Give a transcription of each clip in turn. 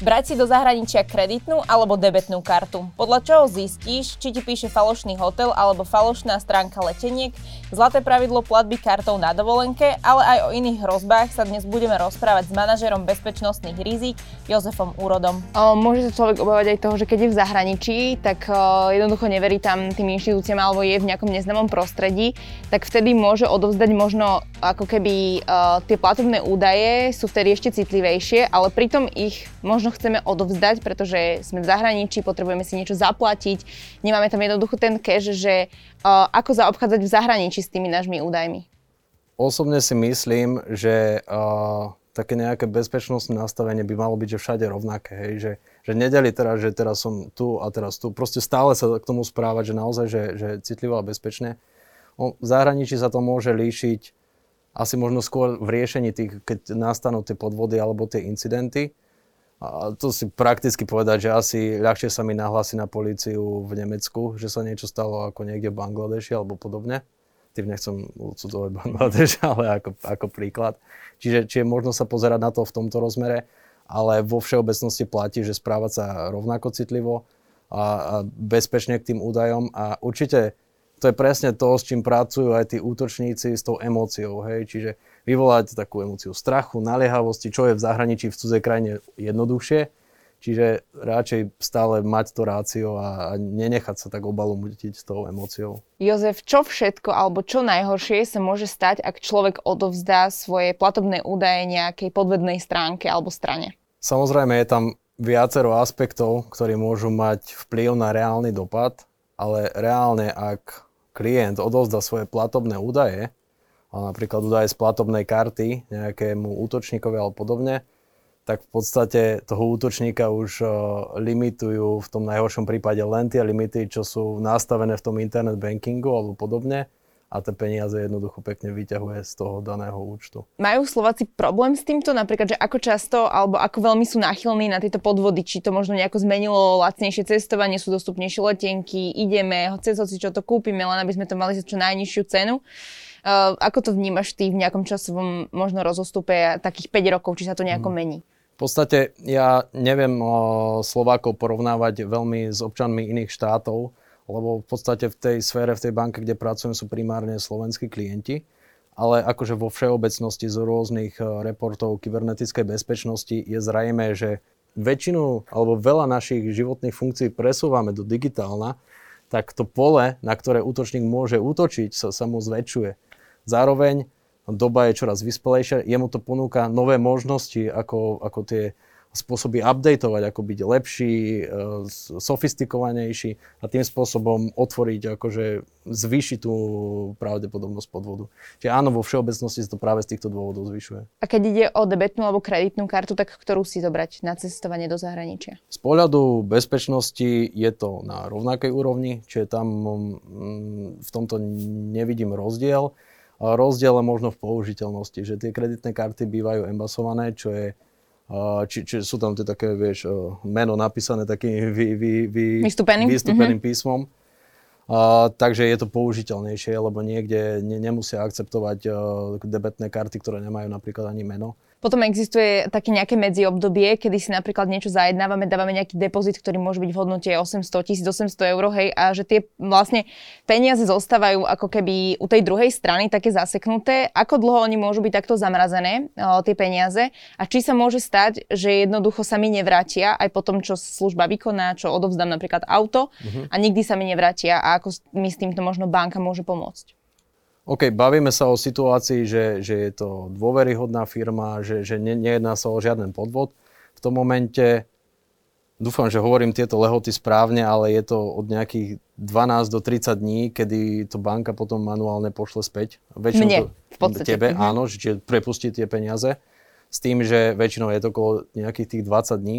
Brať si do zahraničia kreditnú alebo debetnú kartu. Podľa čoho zistíš, či ti píše falošný hotel alebo falošná stránka leteniek, zlaté pravidlo platby kartou na dovolenke, ale aj o iných hrozbách sa dnes budeme rozprávať s manažerom bezpečnostných rizik Jozefom Úrodom. O, môže sa človek obávať aj toho, že keď je v zahraničí, tak o, jednoducho neverí tam tým inštitúciám alebo je v nejakom neznámom prostredí, tak vtedy môže odovzdať možno ako keby o, tie platobné údaje sú vtedy ešte citlivejšie, ale pritom ich možno chceme odovzdať, pretože sme v zahraničí, potrebujeme si niečo zaplatiť, nemáme tam jednoducho ten cash, že uh, ako zaobchádzať v zahraničí s tými našimi údajmi. Osobne si myslím, že uh, také nejaké bezpečnostné nastavenie by malo byť že všade rovnaké, hej, že, že nedeli teraz, že teraz som tu a teraz tu, proste stále sa k tomu správať, že naozaj, že, že citlivo a bezpečne. O, v zahraničí sa to môže líšiť asi možno skôr v riešení tých, keď nastanú tie podvody alebo tie incidenty, a to si prakticky povedať, že asi ľahšie sa mi nahlási na políciu v Nemecku, že sa niečo stalo ako niekde v Bangladeši alebo podobne. Tým nechcem odsudzovať Bangladeš, ale ako, ako príklad. Čiže či je možno sa pozerať na to v tomto rozmere, ale vo všeobecnosti platí, že správať sa rovnako citlivo a, a bezpečne k tým údajom a určite to je presne to, s čím pracujú aj tí útočníci s tou emóciou, hej, čiže vyvolať takú emóciu strachu, naliehavosti, čo je v zahraničí v cudzej krajine jednoduchšie, čiže radšej stále mať to rácio a, a nenechať sa tak obalomutiť s tou emóciou. Jozef, čo všetko alebo čo najhoršie sa môže stať, ak človek odovzdá svoje platobné údaje nejakej podvednej stránke alebo strane? Samozrejme je tam viacero aspektov, ktorí môžu mať vplyv na reálny dopad, ale reálne, ak klient odovzdá svoje platobné údaje, napríklad údaje z platobnej karty nejakému útočníkovi alebo podobne, tak v podstate toho útočníka už uh, limitujú v tom najhoršom prípade len tie limity, čo sú nastavené v tom internet bankingu alebo podobne a tie peniaze jednoducho pekne vyťahuje z toho daného účtu. Majú Slováci problém s týmto? Napríklad, že ako často alebo ako veľmi sú náchylní na tieto podvody? Či to možno nejako zmenilo lacnejšie cestovanie, sú dostupnejšie letenky, ideme, cez si čo to kúpime, len aby sme to mali za čo najnižšiu cenu. Uh, ako to vnímaš ty v nejakom časovom možno rozostupe takých 5 rokov, či sa to nejako hmm. mení? V podstate ja neviem uh, Slovákov porovnávať veľmi s občanmi iných štátov, lebo v podstate v tej sfére, v tej banke, kde pracujem, sú primárne slovenskí klienti. Ale akože vo všeobecnosti z rôznych eh, reportov kybernetickej bezpečnosti je zrejme, že väčšinu alebo veľa našich životných funkcií presúvame do digitálna, tak to pole, na ktoré útočník môže útočiť, sa, sa mu zväčšuje. Zároveň doba je čoraz vyspelejšia, jemu to ponúka nové možnosti, ako, ako tie spôsoby updateovať, ako byť lepší, e, sofistikovanejší a tým spôsobom otvoriť, akože zvýšiť tú pravdepodobnosť podvodu. Čiže áno, vo všeobecnosti sa to práve z týchto dôvodov zvyšuje. A keď ide o debetnú alebo kreditnú kartu, tak ktorú si zobrať na cestovanie do zahraničia? Z pohľadu bezpečnosti je to na rovnakej úrovni, čiže tam mm, v tomto nevidím rozdiel. Rozdiel je možno v použiteľnosti, že tie kreditné karty bývajú embasované, čo je či, či sú tam tie také, vieš, meno napísané takým vy, vy, vy, vystúpeným, vystúpeným mm-hmm. písmom. Uh, takže je to použiteľnejšie, lebo niekde ne, nemusia akceptovať uh, debetné karty, ktoré nemajú napríklad ani meno. Potom existuje také nejaké medziobdobie, kedy si napríklad niečo zajednávame, dávame nejaký depozit, ktorý môže byť v hodnote 800, 1800 eur, hej, a že tie vlastne peniaze zostávajú ako keby u tej druhej strany také zaseknuté. Ako dlho oni môžu byť takto zamrazené, o, tie peniaze? A či sa môže stať, že jednoducho sa mi nevrátia aj po tom, čo služba vykoná, čo odovzdám napríklad auto uh-huh. a nikdy sa mi nevrátia a ako mi s týmto možno banka môže pomôcť? OK, bavíme sa o situácii, že, že je to dôveryhodná firma, že, že ne, nejedná sa o žiaden podvod. V tom momente, dúfam, že hovorím tieto lehoty správne, ale je to od nejakých 12 do 30 dní, kedy to banka potom manuálne pošle späť. Väčšinou Mne, v podstate. Tebe, uh-huh. áno, že prepustí tie peniaze. S tým, že väčšinou je to okolo nejakých tých 20 dní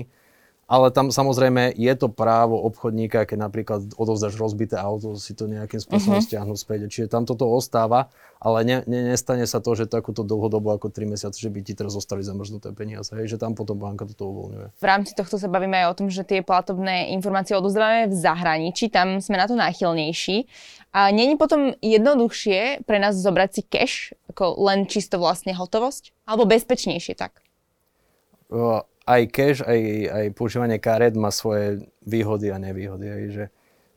ale tam samozrejme je to právo obchodníka, keď napríklad odovzdáš rozbité auto, si to nejakým spôsobom uh-huh. stiahnuť späť. Čiže tam toto ostáva, ale ne, ne, nestane sa to, že takúto dlhodobo ako 3 mesiace, že by ti teraz zostali zamrznuté peniaze, hej, že tam potom banka toto uvoľňuje. V rámci tohto sa bavíme aj o tom, že tie platobné informácie odovzdávame v zahraničí, tam sme na to náchylnejší. A není potom jednoduchšie pre nás zobrať si cash, ako len čisto vlastne hotovosť? Alebo bezpečnejšie tak? Aj cash, aj, aj používanie karet má svoje výhody a nevýhody. Hej, že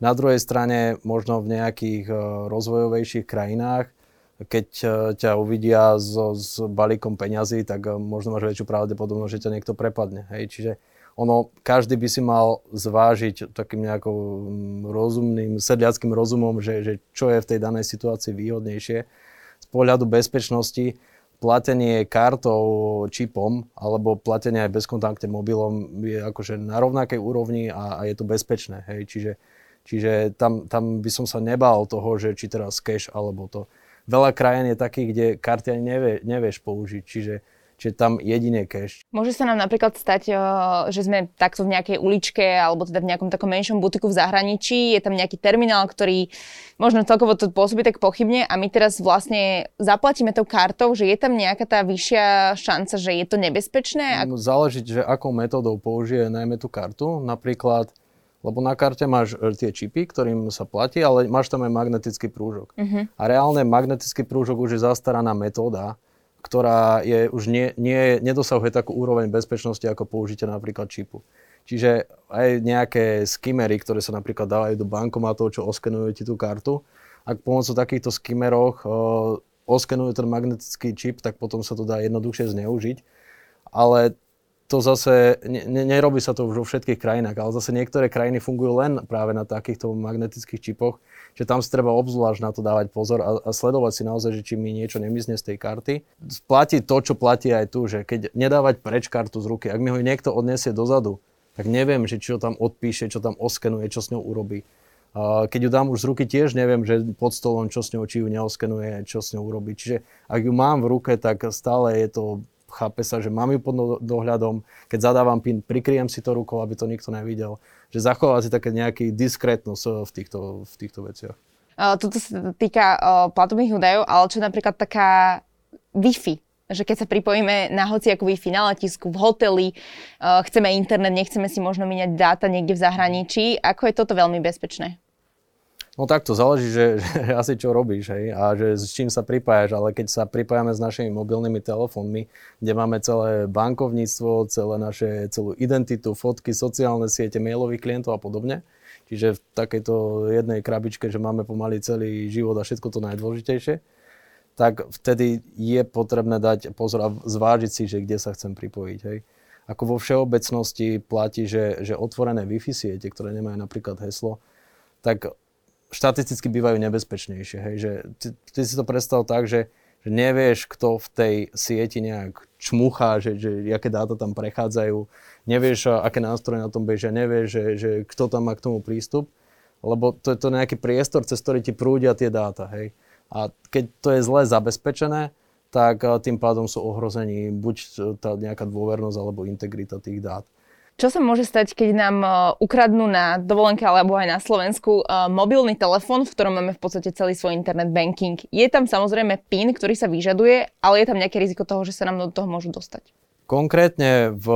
na druhej strane možno v nejakých uh, rozvojovejších krajinách, keď uh, ťa uvidia so, s balíkom peňazí, tak uh, možno máš väčšiu pravdepodobnosť, že ťa niekto prepadne. Hej, čiže ono, každý by si mal zvážiť takým nejakým mm, rozumným, sedliackým rozumom, že, že čo je v tej danej situácii výhodnejšie. Z pohľadu bezpečnosti platenie kartou, čipom alebo platenie aj bezkontaktne mobilom je akože na rovnakej úrovni a, a je to bezpečné. Hej. Čiže, čiže tam, tam by som sa nebál toho, že či teraz cash alebo to. Veľa krajín je takých, kde karty ani nevie, nevieš použiť, čiže Čiže tam jedine cash. Môže sa nám napríklad stať, že sme takto v nejakej uličke alebo teda v nejakom takom menšom butiku v zahraničí, je tam nejaký terminál, ktorý možno celkovo to pôsobí tak pochybne a my teraz vlastne zaplatíme tou kartou, že je tam nejaká tá vyššia šanca, že je to nebezpečné? Záleží, že akou metódou použije najmä tú kartu. Napríklad lebo na karte máš eh, tie čipy, ktorým sa platí, ale máš tam aj magnetický prúžok. Uh-huh. A reálne magnetický prúžok už je zastaraná metóda, ktorá je, už nie, nie, nedosahuje takú úroveň bezpečnosti ako použitie napríklad čipu. Čiže aj nejaké skimmery, ktoré sa napríklad dávajú do bankomatov, čo oskenujú ti tú kartu, ak pomocou takýchto skimmeroch uh, oskenujú ten magnetický čip, tak potom sa to dá jednoduchšie zneužiť. Ale to zase, ne, nerobí sa to už vo všetkých krajinách, ale zase niektoré krajiny fungujú len práve na takýchto magnetických čipoch, že tam si treba obzvlášť na to dávať pozor a, a sledovať si naozaj, že či mi niečo nemizne z tej karty. Platí to, čo platí aj tu, že keď nedávať preč kartu z ruky, ak mi ho niekto odniesie dozadu, tak neviem, že čo tam odpíše, čo tam oskenuje, čo s ňou urobí. Keď ju dám už z ruky, tiež neviem, že pod stolom, čo s ňou, či ju neoskenuje, čo s ňou urobí. Čiže ak ju mám v ruke, tak stále je to chápe sa, že mám ju pod dohľadom, keď zadávam PIN, prikryjem si to rukou, aby to nikto nevidel. Že zachovať si také nejaký diskrétnosť v týchto, v týchto veciach. Uh, toto sa týka uh, platobných údajov, ale čo napríklad taká Wi-Fi, že keď sa pripojíme na hociakú Wi-Fi na letisku, v hoteli, chceme internet, nechceme si možno míňať dáta niekde v zahraničí, ako je toto veľmi bezpečné? No tak to záleží, že, že asi čo robíš hej, a že s čím sa pripájaš, ale keď sa pripájame s našimi mobilnými telefónmi, kde máme celé bankovníctvo, celé naše, celú identitu, fotky, sociálne siete, mailových klientov a podobne, čiže v takejto jednej krabičke, že máme pomaly celý život a všetko to najdôležitejšie, tak vtedy je potrebné dať pozor a zvážiť si, že kde sa chcem pripojiť. Hej. Ako vo všeobecnosti platí, že, že otvorené Wi-Fi siete, ktoré nemajú napríklad heslo, tak štatisticky bývajú nebezpečnejšie. Hej? Že ty, ty si to predstav tak, že, že nevieš, kto v tej sieti nejak čmuchá, že, že aké dáta tam prechádzajú, nevieš, aké nástroje na tom bežia, nevieš, že, že kto tam má k tomu prístup, lebo to je to nejaký priestor, cez ktorý ti prúdia tie dáta. Hej? A keď to je zle zabezpečené, tak tým pádom sú ohrození buď tá nejaká dôvernosť alebo integrita tých dát. Čo sa môže stať, keď nám uh, ukradnú na dovolenke alebo aj na Slovensku uh, mobilný telefón, v ktorom máme v podstate celý svoj internet banking? Je tam samozrejme PIN, ktorý sa vyžaduje, ale je tam nejaké riziko toho, že sa nám do toho môžu dostať? Konkrétne, v,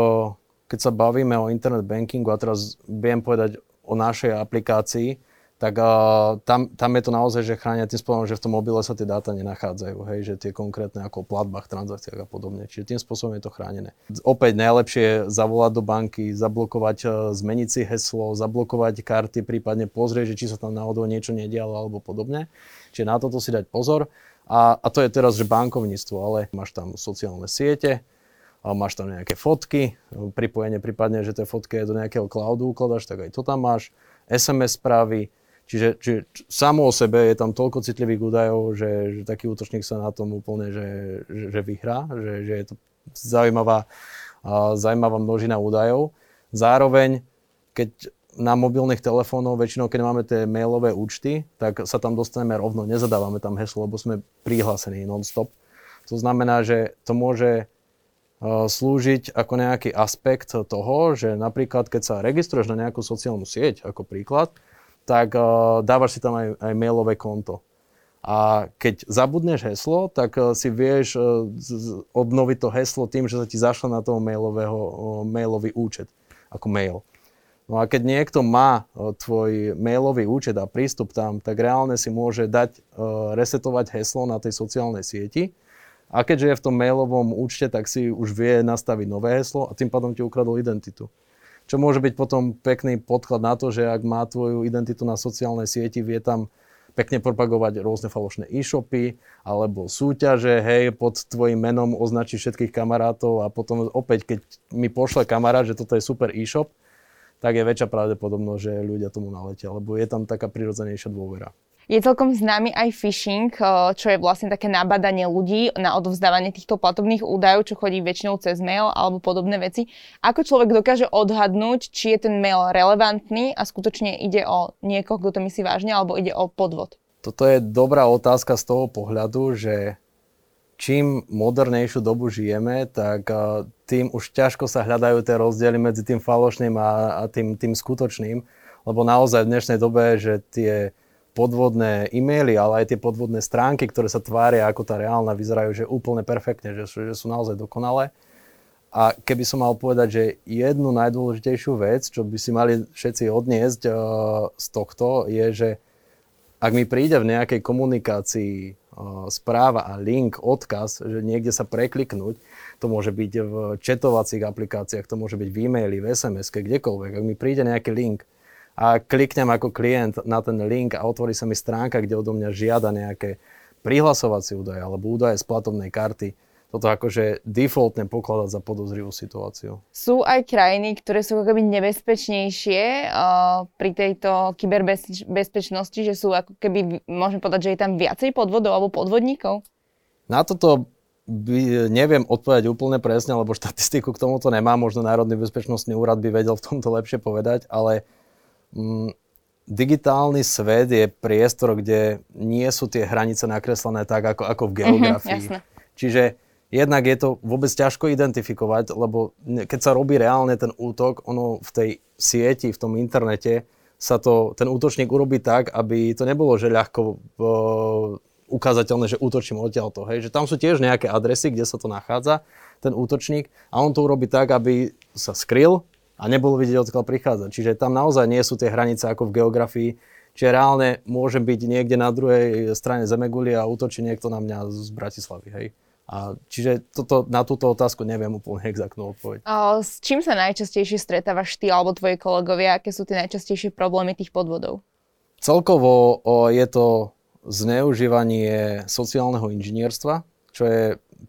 keď sa bavíme o internet bankingu, a teraz viem povedať o našej aplikácii, tak uh, tam, tam je to naozaj, že chránia tým spôsobom, že v tom mobile sa tie dáta nenachádzajú, hej, že tie konkrétne ako platbách, transakciách a podobne. Čiže tým spôsobom je to chránené. Opäť najlepšie je zavolať do banky, zablokovať, uh, zmeniť si heslo, zablokovať karty, prípadne pozrieť, že či sa tam náhodou niečo nedialo alebo podobne. Čiže na toto si dať pozor. A, a to je teraz, že bankovníctvo, ale máš tam sociálne siete, máš tam nejaké fotky, pripojenie prípadne, že tie fotky do nejakého cloudu ukladaš, tak aj to tam máš, SMS správy, Čiže, čiže samo o sebe je tam toľko citlivých údajov, že, že taký útočník sa na tom úplne, že, že, že vyhrá, že, že je to zaujímavá, zaujímavá množina údajov. Zároveň, keď na mobilných telefónoch, väčšinou keď máme tie mailové účty, tak sa tam dostaneme rovno, nezadávame tam heslo, lebo sme prihlásení non-stop. To znamená, že to môže slúžiť ako nejaký aspekt toho, že napríklad keď sa registruješ na nejakú sociálnu sieť, ako príklad, tak uh, dávaš si tam aj, aj mailové konto. A keď zabudneš heslo, tak uh, si vieš uh, z, obnoviť to heslo tým, že sa ti zašla na toho mailového, uh, mailový účet, ako mail. No a keď niekto má uh, tvoj mailový účet a prístup tam, tak reálne si môže dať, uh, resetovať heslo na tej sociálnej sieti A keďže je v tom mailovom účte, tak si už vie nastaviť nové heslo a tým pádom ti ukradol identitu. Čo môže byť potom pekný podklad na to, že ak má tvoju identitu na sociálnej sieti, vie tam pekne propagovať rôzne falošné e-shopy alebo súťaže, hej, pod tvojim menom označí všetkých kamarátov a potom opäť, keď mi pošle kamarát, že toto je super e-shop, tak je väčšia pravdepodobnosť, že ľudia tomu naletia, lebo je tam taká prirodzenejšia dôvera. Je celkom známy aj phishing, eh, čo je vlastne také nabadanie ľudí na odovzdávanie týchto platobných údajov, čo chodí väčšinou cez mail alebo podobné veci. Ako človek dokáže odhadnúť, či je ten mail relevantný a skutočne ide o niekoho, kto to myslí vážne, alebo ide o podvod? Toto je dobrá otázka z toho pohľadu, že čím modernejšiu dobu žijeme, tak eh, tým už ťažko sa hľadajú tie rozdiely medzi tým falošným a, tým, tým skutočným. Lebo naozaj v dnešnej dobe, že tie podvodné e-maily, ale aj tie podvodné stránky, ktoré sa tvária ako tá reálna, vyzerajú že úplne perfektne, že sú, že sú naozaj dokonalé. A keby som mal povedať, že jednu najdôležitejšiu vec, čo by si mali všetci odniesť uh, z tohto, je, že ak mi príde v nejakej komunikácii uh, správa a link, odkaz, že niekde sa prekliknúť, to môže byť v četovacích aplikáciách, to môže byť v e-maili, v SMS-ke, kdekoľvek. Ak mi príde nejaký link, a kliknem ako klient na ten link a otvorí sa mi stránka, kde odo mňa žiada nejaké prihlasovacie údaje alebo údaje z platobnej karty, toto akože defaultne pokladať za podozrivú situáciu. Sú aj krajiny, ktoré sú ako keby nebezpečnejšie uh, pri tejto kyberbezpečnosti, že sú ako keby, môžeme povedať, že je tam viacej podvodov alebo podvodníkov? Na toto by, neviem odpovedať úplne presne, lebo štatistiku k tomuto nemám, možno Národný bezpečnostný úrad by vedel v tomto lepšie povedať, ale digitálny svet je priestor, kde nie sú tie hranice nakreslené tak, ako, ako v mhm, geografii. Mm-hmm, Čiže jednak je to vôbec ťažko identifikovať, lebo keď sa robí reálne ten útok, ono v tej sieti, v tom internete, sa to, ten útočník urobí tak, aby to nebolo, že ľahko uh, ukázateľné, že útočím odtiaľto. Hej? Že tam sú tiež nejaké adresy, kde sa to nachádza, ten útočník, a on to urobí tak, aby sa skryl, a nebolo vidieť, odkiaľ prichádza. Čiže tam naozaj nie sú tie hranice ako v geografii. Čiže reálne môže byť niekde na druhej strane Zemeguli a útočí niekto na mňa z Bratislavy. Hej. A čiže toto, na túto otázku neviem úplne exaktnú odpoveď. A s čím sa najčastejšie stretávaš ty alebo tvoji kolegovia? Aké sú tie najčastejšie problémy tých podvodov? Celkovo o, je to zneužívanie sociálneho inžinierstva, čo je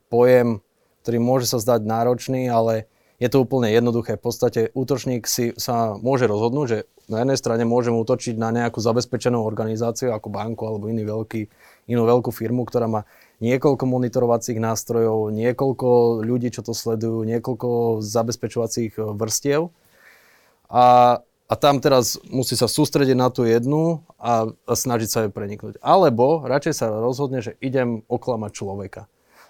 pojem, ktorý môže sa zdať náročný, ale je to úplne jednoduché. V podstate útočník si sa môže rozhodnúť, že na jednej strane môžem útočiť na nejakú zabezpečenú organizáciu ako banku alebo iný veľký, inú veľkú firmu, ktorá má niekoľko monitorovacích nástrojov, niekoľko ľudí, čo to sledujú, niekoľko zabezpečovacích e, vrstiev. A, a tam teraz musí sa sústrediť na tú jednu a, a snažiť sa ju preniknúť. Alebo radšej sa rozhodne, že idem oklamať človeka.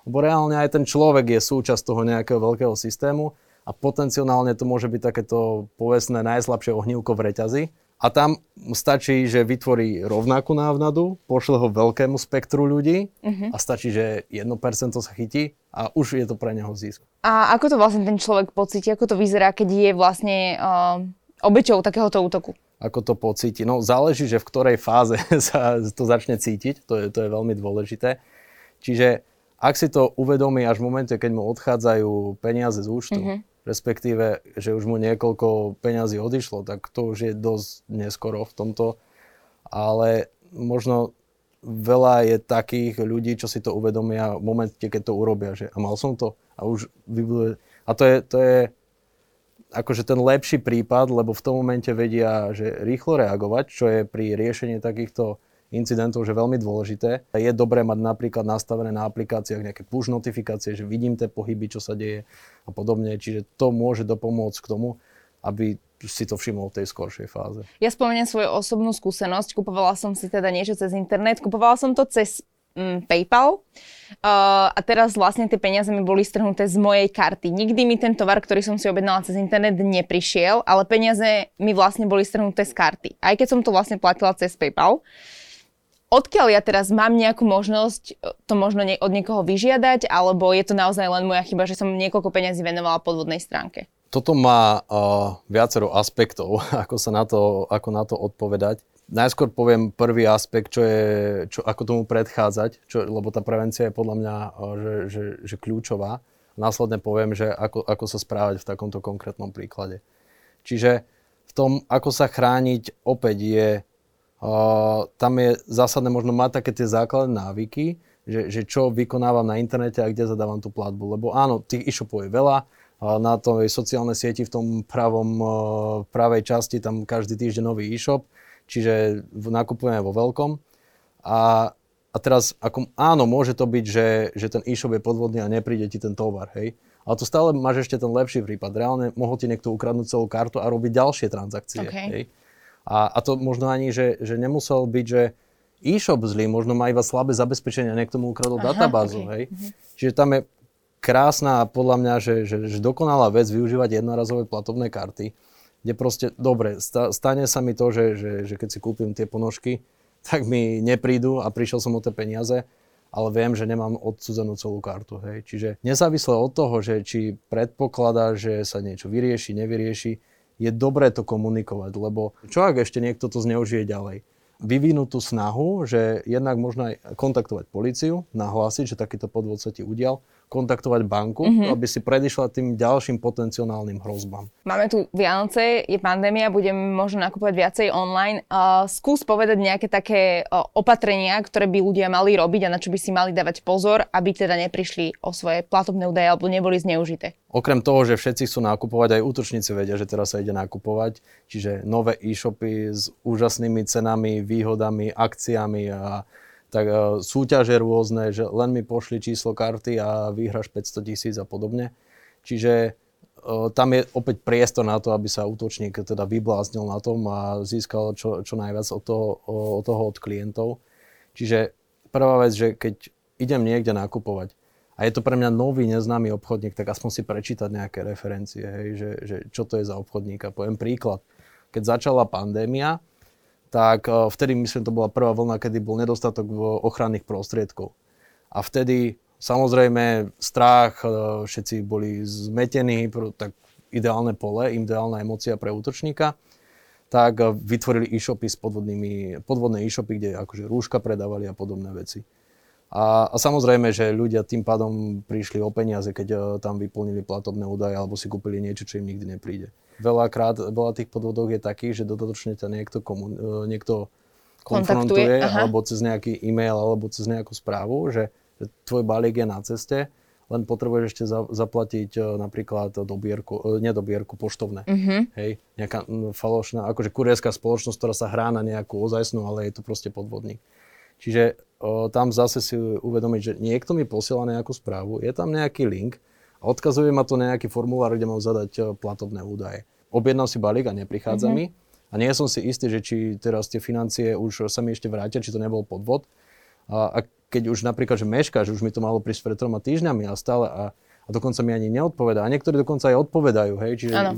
Lebo reálne aj ten človek je súčasť toho nejakého veľkého systému a potenciálne to môže byť takéto povestné najslabšie ohnívko v reťazi. A tam stačí, že vytvorí rovnakú návnadu, pošle ho veľkému spektru ľudí uh-huh. a stačí, že 1% sa chytí a už je to pre neho zisk. A ako to vlastne ten človek pocíti, ako to vyzerá, keď je vlastne uh, obeťou takéhoto útoku? Ako to pocíti? No záleží, že v ktorej fáze sa to začne cítiť, to je, to je veľmi dôležité. Čiže ak si to uvedomí až v momente, keď mu odchádzajú peniaze z účtu, uh-huh respektíve, že už mu niekoľko peňazí odišlo, tak to už je dosť neskoro v tomto. Ale možno veľa je takých ľudí, čo si to uvedomia v momente, keď to urobia, že a mal som to a už vybuduje. A to je, to je akože ten lepší prípad, lebo v tom momente vedia, že rýchlo reagovať, čo je pri riešení takýchto incidentov, že veľmi dôležité. Je dobré mať napríklad nastavené na aplikáciách nejaké push notifikácie, že vidím tie pohyby, čo sa deje a podobne. Čiže to môže dopomôcť k tomu, aby si to všimol v tej skoršej fáze. Ja spomeniem svoju osobnú skúsenosť. Kupovala som si teda niečo cez internet. Kupovala som to cez mm, PayPal uh, a teraz vlastne tie peniaze mi boli strhnuté z mojej karty. Nikdy mi ten tovar, ktorý som si objednala cez internet, neprišiel, ale peniaze mi vlastne boli strhnuté z karty. Aj keď som to vlastne platila cez PayPal. Odkiaľ ja teraz mám nejakú možnosť e, to možno nie, od niekoho vyžiadať, alebo je to naozaj len moja chyba, že som niekoľko peňazí venovala podvodnej stránke? Toto má uh, viacero aspektov, ako, sa na to, ako na to odpovedať. najskôr poviem prvý aspekt, čo je, čo, ako tomu predchádzať, čo, lebo tá prevencia je podľa mňa že, že, že kľúčová. Následne poviem, že ako, ako sa správať v takomto konkrétnom príklade. Čiže v tom, ako sa chrániť, opäť je, uh, tam je zásadné možno mať také tie základné návyky, že, že čo vykonávam na internete a kde zadávam tú platbu. Lebo áno, tých e-shopov je veľa, na tej sociálnej sieti v tom pravom, pravej časti tam každý týždeň nový e-shop, čiže nakupujeme vo veľkom. A, a teraz, ako, áno, môže to byť, že, že ten e-shop je podvodný a nepríde ti ten tovar, hej. Ale tu stále máš ešte ten lepší prípad. Reálne mohol ti niekto ukradnúť celú kartu a robiť ďalšie transakcie. Okay. Hej? A, a to možno ani, že, že nemusel byť, že e-shop zlý, možno má iba slabé zabezpečenie niekto mu ukradol Aha, databázu. Okay. Hej? Uh-huh. Čiže tam je krásna podľa mňa, že, že, že dokonalá vec využívať jednorazové platobné karty, kde proste, dobre, stane sa mi to, že, že, že keď si kúpim tie ponožky, tak mi neprídu a prišiel som o tie peniaze, ale viem, že nemám odsudzenú celú kartu. Hej. Čiže nezávisle od toho, že či predpokladá, že sa niečo vyrieši, nevyrieši, je dobré to komunikovať, lebo čo ak ešte niekto to zneužije ďalej? Vyvinúť tú snahu, že jednak možno aj kontaktovať policiu, nahlásiť, že takýto podvod sa ti udial, kontaktovať banku, mm-hmm. aby si predišla tým ďalším potenciálnym hrozbám. Máme tu Vianoce, je pandémia, budeme možno nakupovať viacej online. Uh, skús povedať nejaké také uh, opatrenia, ktoré by ľudia mali robiť a na čo by si mali dávať pozor, aby teda neprišli o svoje platobné údaje alebo neboli zneužité. Okrem toho, že všetci chcú nakupovať, aj útočníci vedia, že teraz sa ide nakupovať, čiže nové e-shopy s úžasnými cenami, výhodami, akciami a tak uh, súťaže rôzne, že len mi pošli číslo karty a vyhraš 500 tisíc a podobne. Čiže uh, tam je opäť priestor na to, aby sa útočník teda vybláznil na tom a získal čo, čo najviac od toho, od toho od klientov. Čiže prvá vec, že keď idem niekde nakupovať a je to pre mňa nový neznámy obchodník, tak aspoň si prečítať nejaké referencie, hej, že, že čo to je za obchodníka. Poviem príklad. Keď začala pandémia, tak eh, vtedy myslím, to bola prvá vlna, kedy bol nedostatok ochranných prostriedkov. A vtedy samozrejme strach, eh, všetci boli zmetení, tak ideálne pole, ideálna emocia pre útočníka, tak eh, vytvorili e-shopy s podvodnými, podvodné e-shopy, kde akože rúška predávali a podobné veci. A, a samozrejme, že ľudia tým pádom prišli o peniaze, keď tam vyplnili platobné údaje alebo si kúpili niečo, čo im nikdy nepríde veľakrát, veľa tých podvodov je takých, že dodatočne ťa niekto, komun, e, niekto konfrontuje, alebo cez nejaký e-mail, alebo cez nejakú správu, že, že tvoj balík je na ceste, len potrebuješ ešte za, zaplatiť e, napríklad dobierku, e, nedobierku, poštovné. Mm-hmm. Hej, nejaká falošná, akože kurierská spoločnosť, ktorá sa hrá na nejakú ozajstnú, ale je to proste podvodník. Čiže tam zase si uvedomiť, že niekto mi posiela nejakú správu, je tam nejaký link, odkazuje ma to nejaký formulár, kde mám zadať platobné údaje. Objednal si balík a neprichádza mm-hmm. mi. A nie som si istý, že či teraz tie financie už sa mi ešte vrátia, či to nebol podvod. A, a keď už napríklad, že meškáš, už mi to malo prísť pred troma týždňami a stále a, a dokonca mi ani neodpoveda. A niektorí dokonca aj odpovedajú, hej, čiže ano.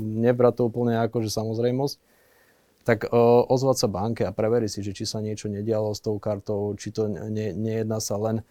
to úplne ako, že samozrejmosť. Tak o, ozvať sa banke a preveriť si, že či sa niečo nedialo s tou kartou, či to ne, nejedná sa len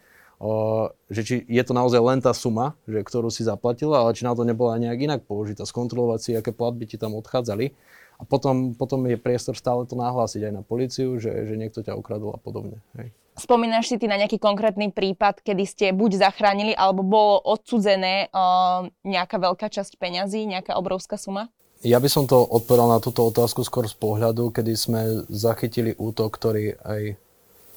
že či je to naozaj len tá suma, že, ktorú si zaplatila, ale či na to nebola nejak inak použitá, skontrolovať si, aké platby ti tam odchádzali. A potom, potom je priestor stále to nahlásiť aj na policiu, že, že niekto ťa ukradol a podobne. Hej. Spomínaš si ty na nejaký konkrétny prípad, kedy ste buď zachránili, alebo bolo odsudzené uh, nejaká veľká časť peňazí, nejaká obrovská suma? Ja by som to odpovedal na túto otázku skôr z pohľadu, kedy sme zachytili útok, ktorý aj,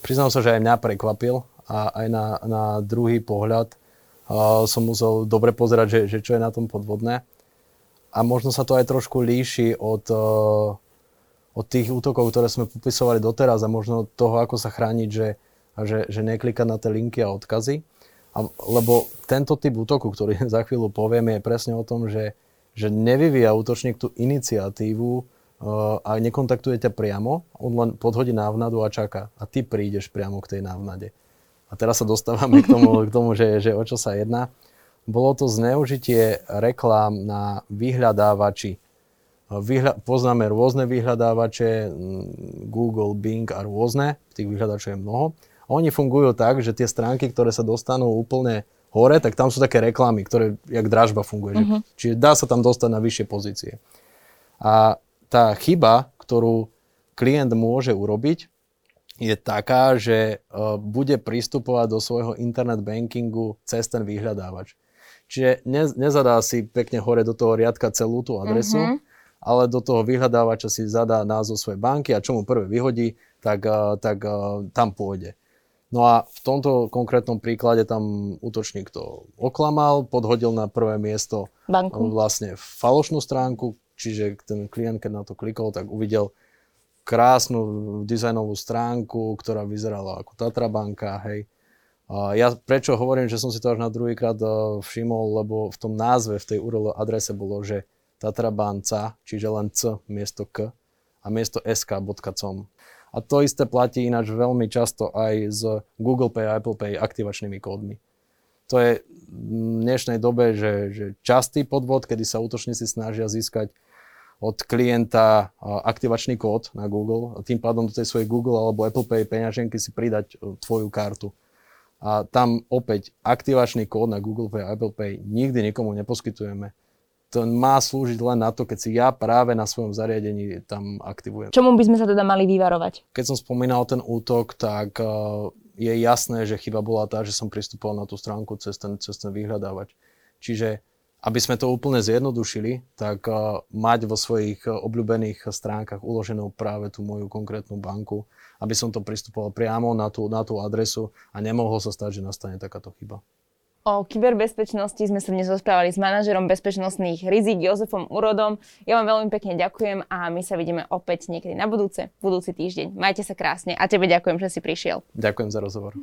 priznám sa, že aj mňa prekvapil a aj na, na druhý pohľad uh, som musel dobre pozerať, že, že čo je na tom podvodné. A možno sa to aj trošku líši od, uh, od tých útokov, ktoré sme popisovali doteraz a možno toho, ako sa chrániť, že, že, že neklikať na tie linky a odkazy. A, lebo tento typ útoku, ktorý za chvíľu poviem, je presne o tom, že, že nevyvíja útočník tú iniciatívu uh, a nekontaktuje ťa priamo, on len podhodí návnadu a čaká. A ty prídeš priamo k tej návnade. A teraz sa dostávame k tomu, k tomu že, že o čo sa jedná. Bolo to zneužitie reklám na vyhľadávači. Vyhľa- poznáme rôzne vyhľadávače, Google, Bing a rôzne, tých vyhľadáčov je mnoho. Oni fungujú tak, že tie stránky, ktoré sa dostanú úplne hore, tak tam sú také reklamy, ktoré, jak dražba funguje. Uh-huh. Že, čiže dá sa tam dostať na vyššie pozície. A tá chyba, ktorú klient môže urobiť, je taká, že uh, bude pristupovať do svojho internet bankingu cez ten vyhľadávač. Čiže ne, nezadá si pekne hore do toho riadka celú tú adresu, uh-huh. ale do toho vyhľadávača si zadá názov svojej banky a čo mu prvé vyhodí, tak, uh, tak uh, tam pôjde. No a v tomto konkrétnom príklade tam útočník to oklamal, podhodil na prvé miesto Banku. vlastne falošnú stránku, čiže ten klient, keď na to klikol, tak uvidel krásnu dizajnovú stránku, ktorá vyzerala ako Tatra banka, hej. A ja prečo hovorím, že som si to až na druhýkrát uh, všimol, lebo v tom názve, v tej URL adrese bolo, že Tatra banca, čiže len C miesto K a miesto sk.com. A to isté platí ináč veľmi často aj s Google Pay a Apple Pay aktivačnými kódmi. To je v dnešnej dobe, že, že častý podvod, kedy sa útočníci snažia získať od klienta aktivačný kód na Google a tým pádom do tej svojej Google alebo Apple Pay peňaženky si pridať e, tvoju kartu. A tam opäť aktivačný kód na Google Pay a Apple Pay nikdy nikomu neposkytujeme to má slúžiť len na to, keď si ja práve na svojom zariadení tam aktivujem. Čomu by sme sa teda mali vyvarovať? Keď som spomínal ten útok, tak uh, je jasné, že chyba bola tá, že som pristupoval na tú stránku cez ten, cez ten vyhľadávač. Čiže aby sme to úplne zjednodušili, tak uh, mať vo svojich uh, obľúbených stránkach uloženú práve tú moju konkrétnu banku, aby som to pristupoval priamo na tú, na tú adresu a nemohlo sa stať, že nastane takáto chyba. O kyberbezpečnosti sme sa dnes rozprávali s manažerom bezpečnostných rizik Jozefom Urodom. Ja vám veľmi pekne ďakujem a my sa vidíme opäť niekedy na budúce, budúci týždeň. Majte sa krásne a tebe ďakujem, že si prišiel. Ďakujem za rozhovor.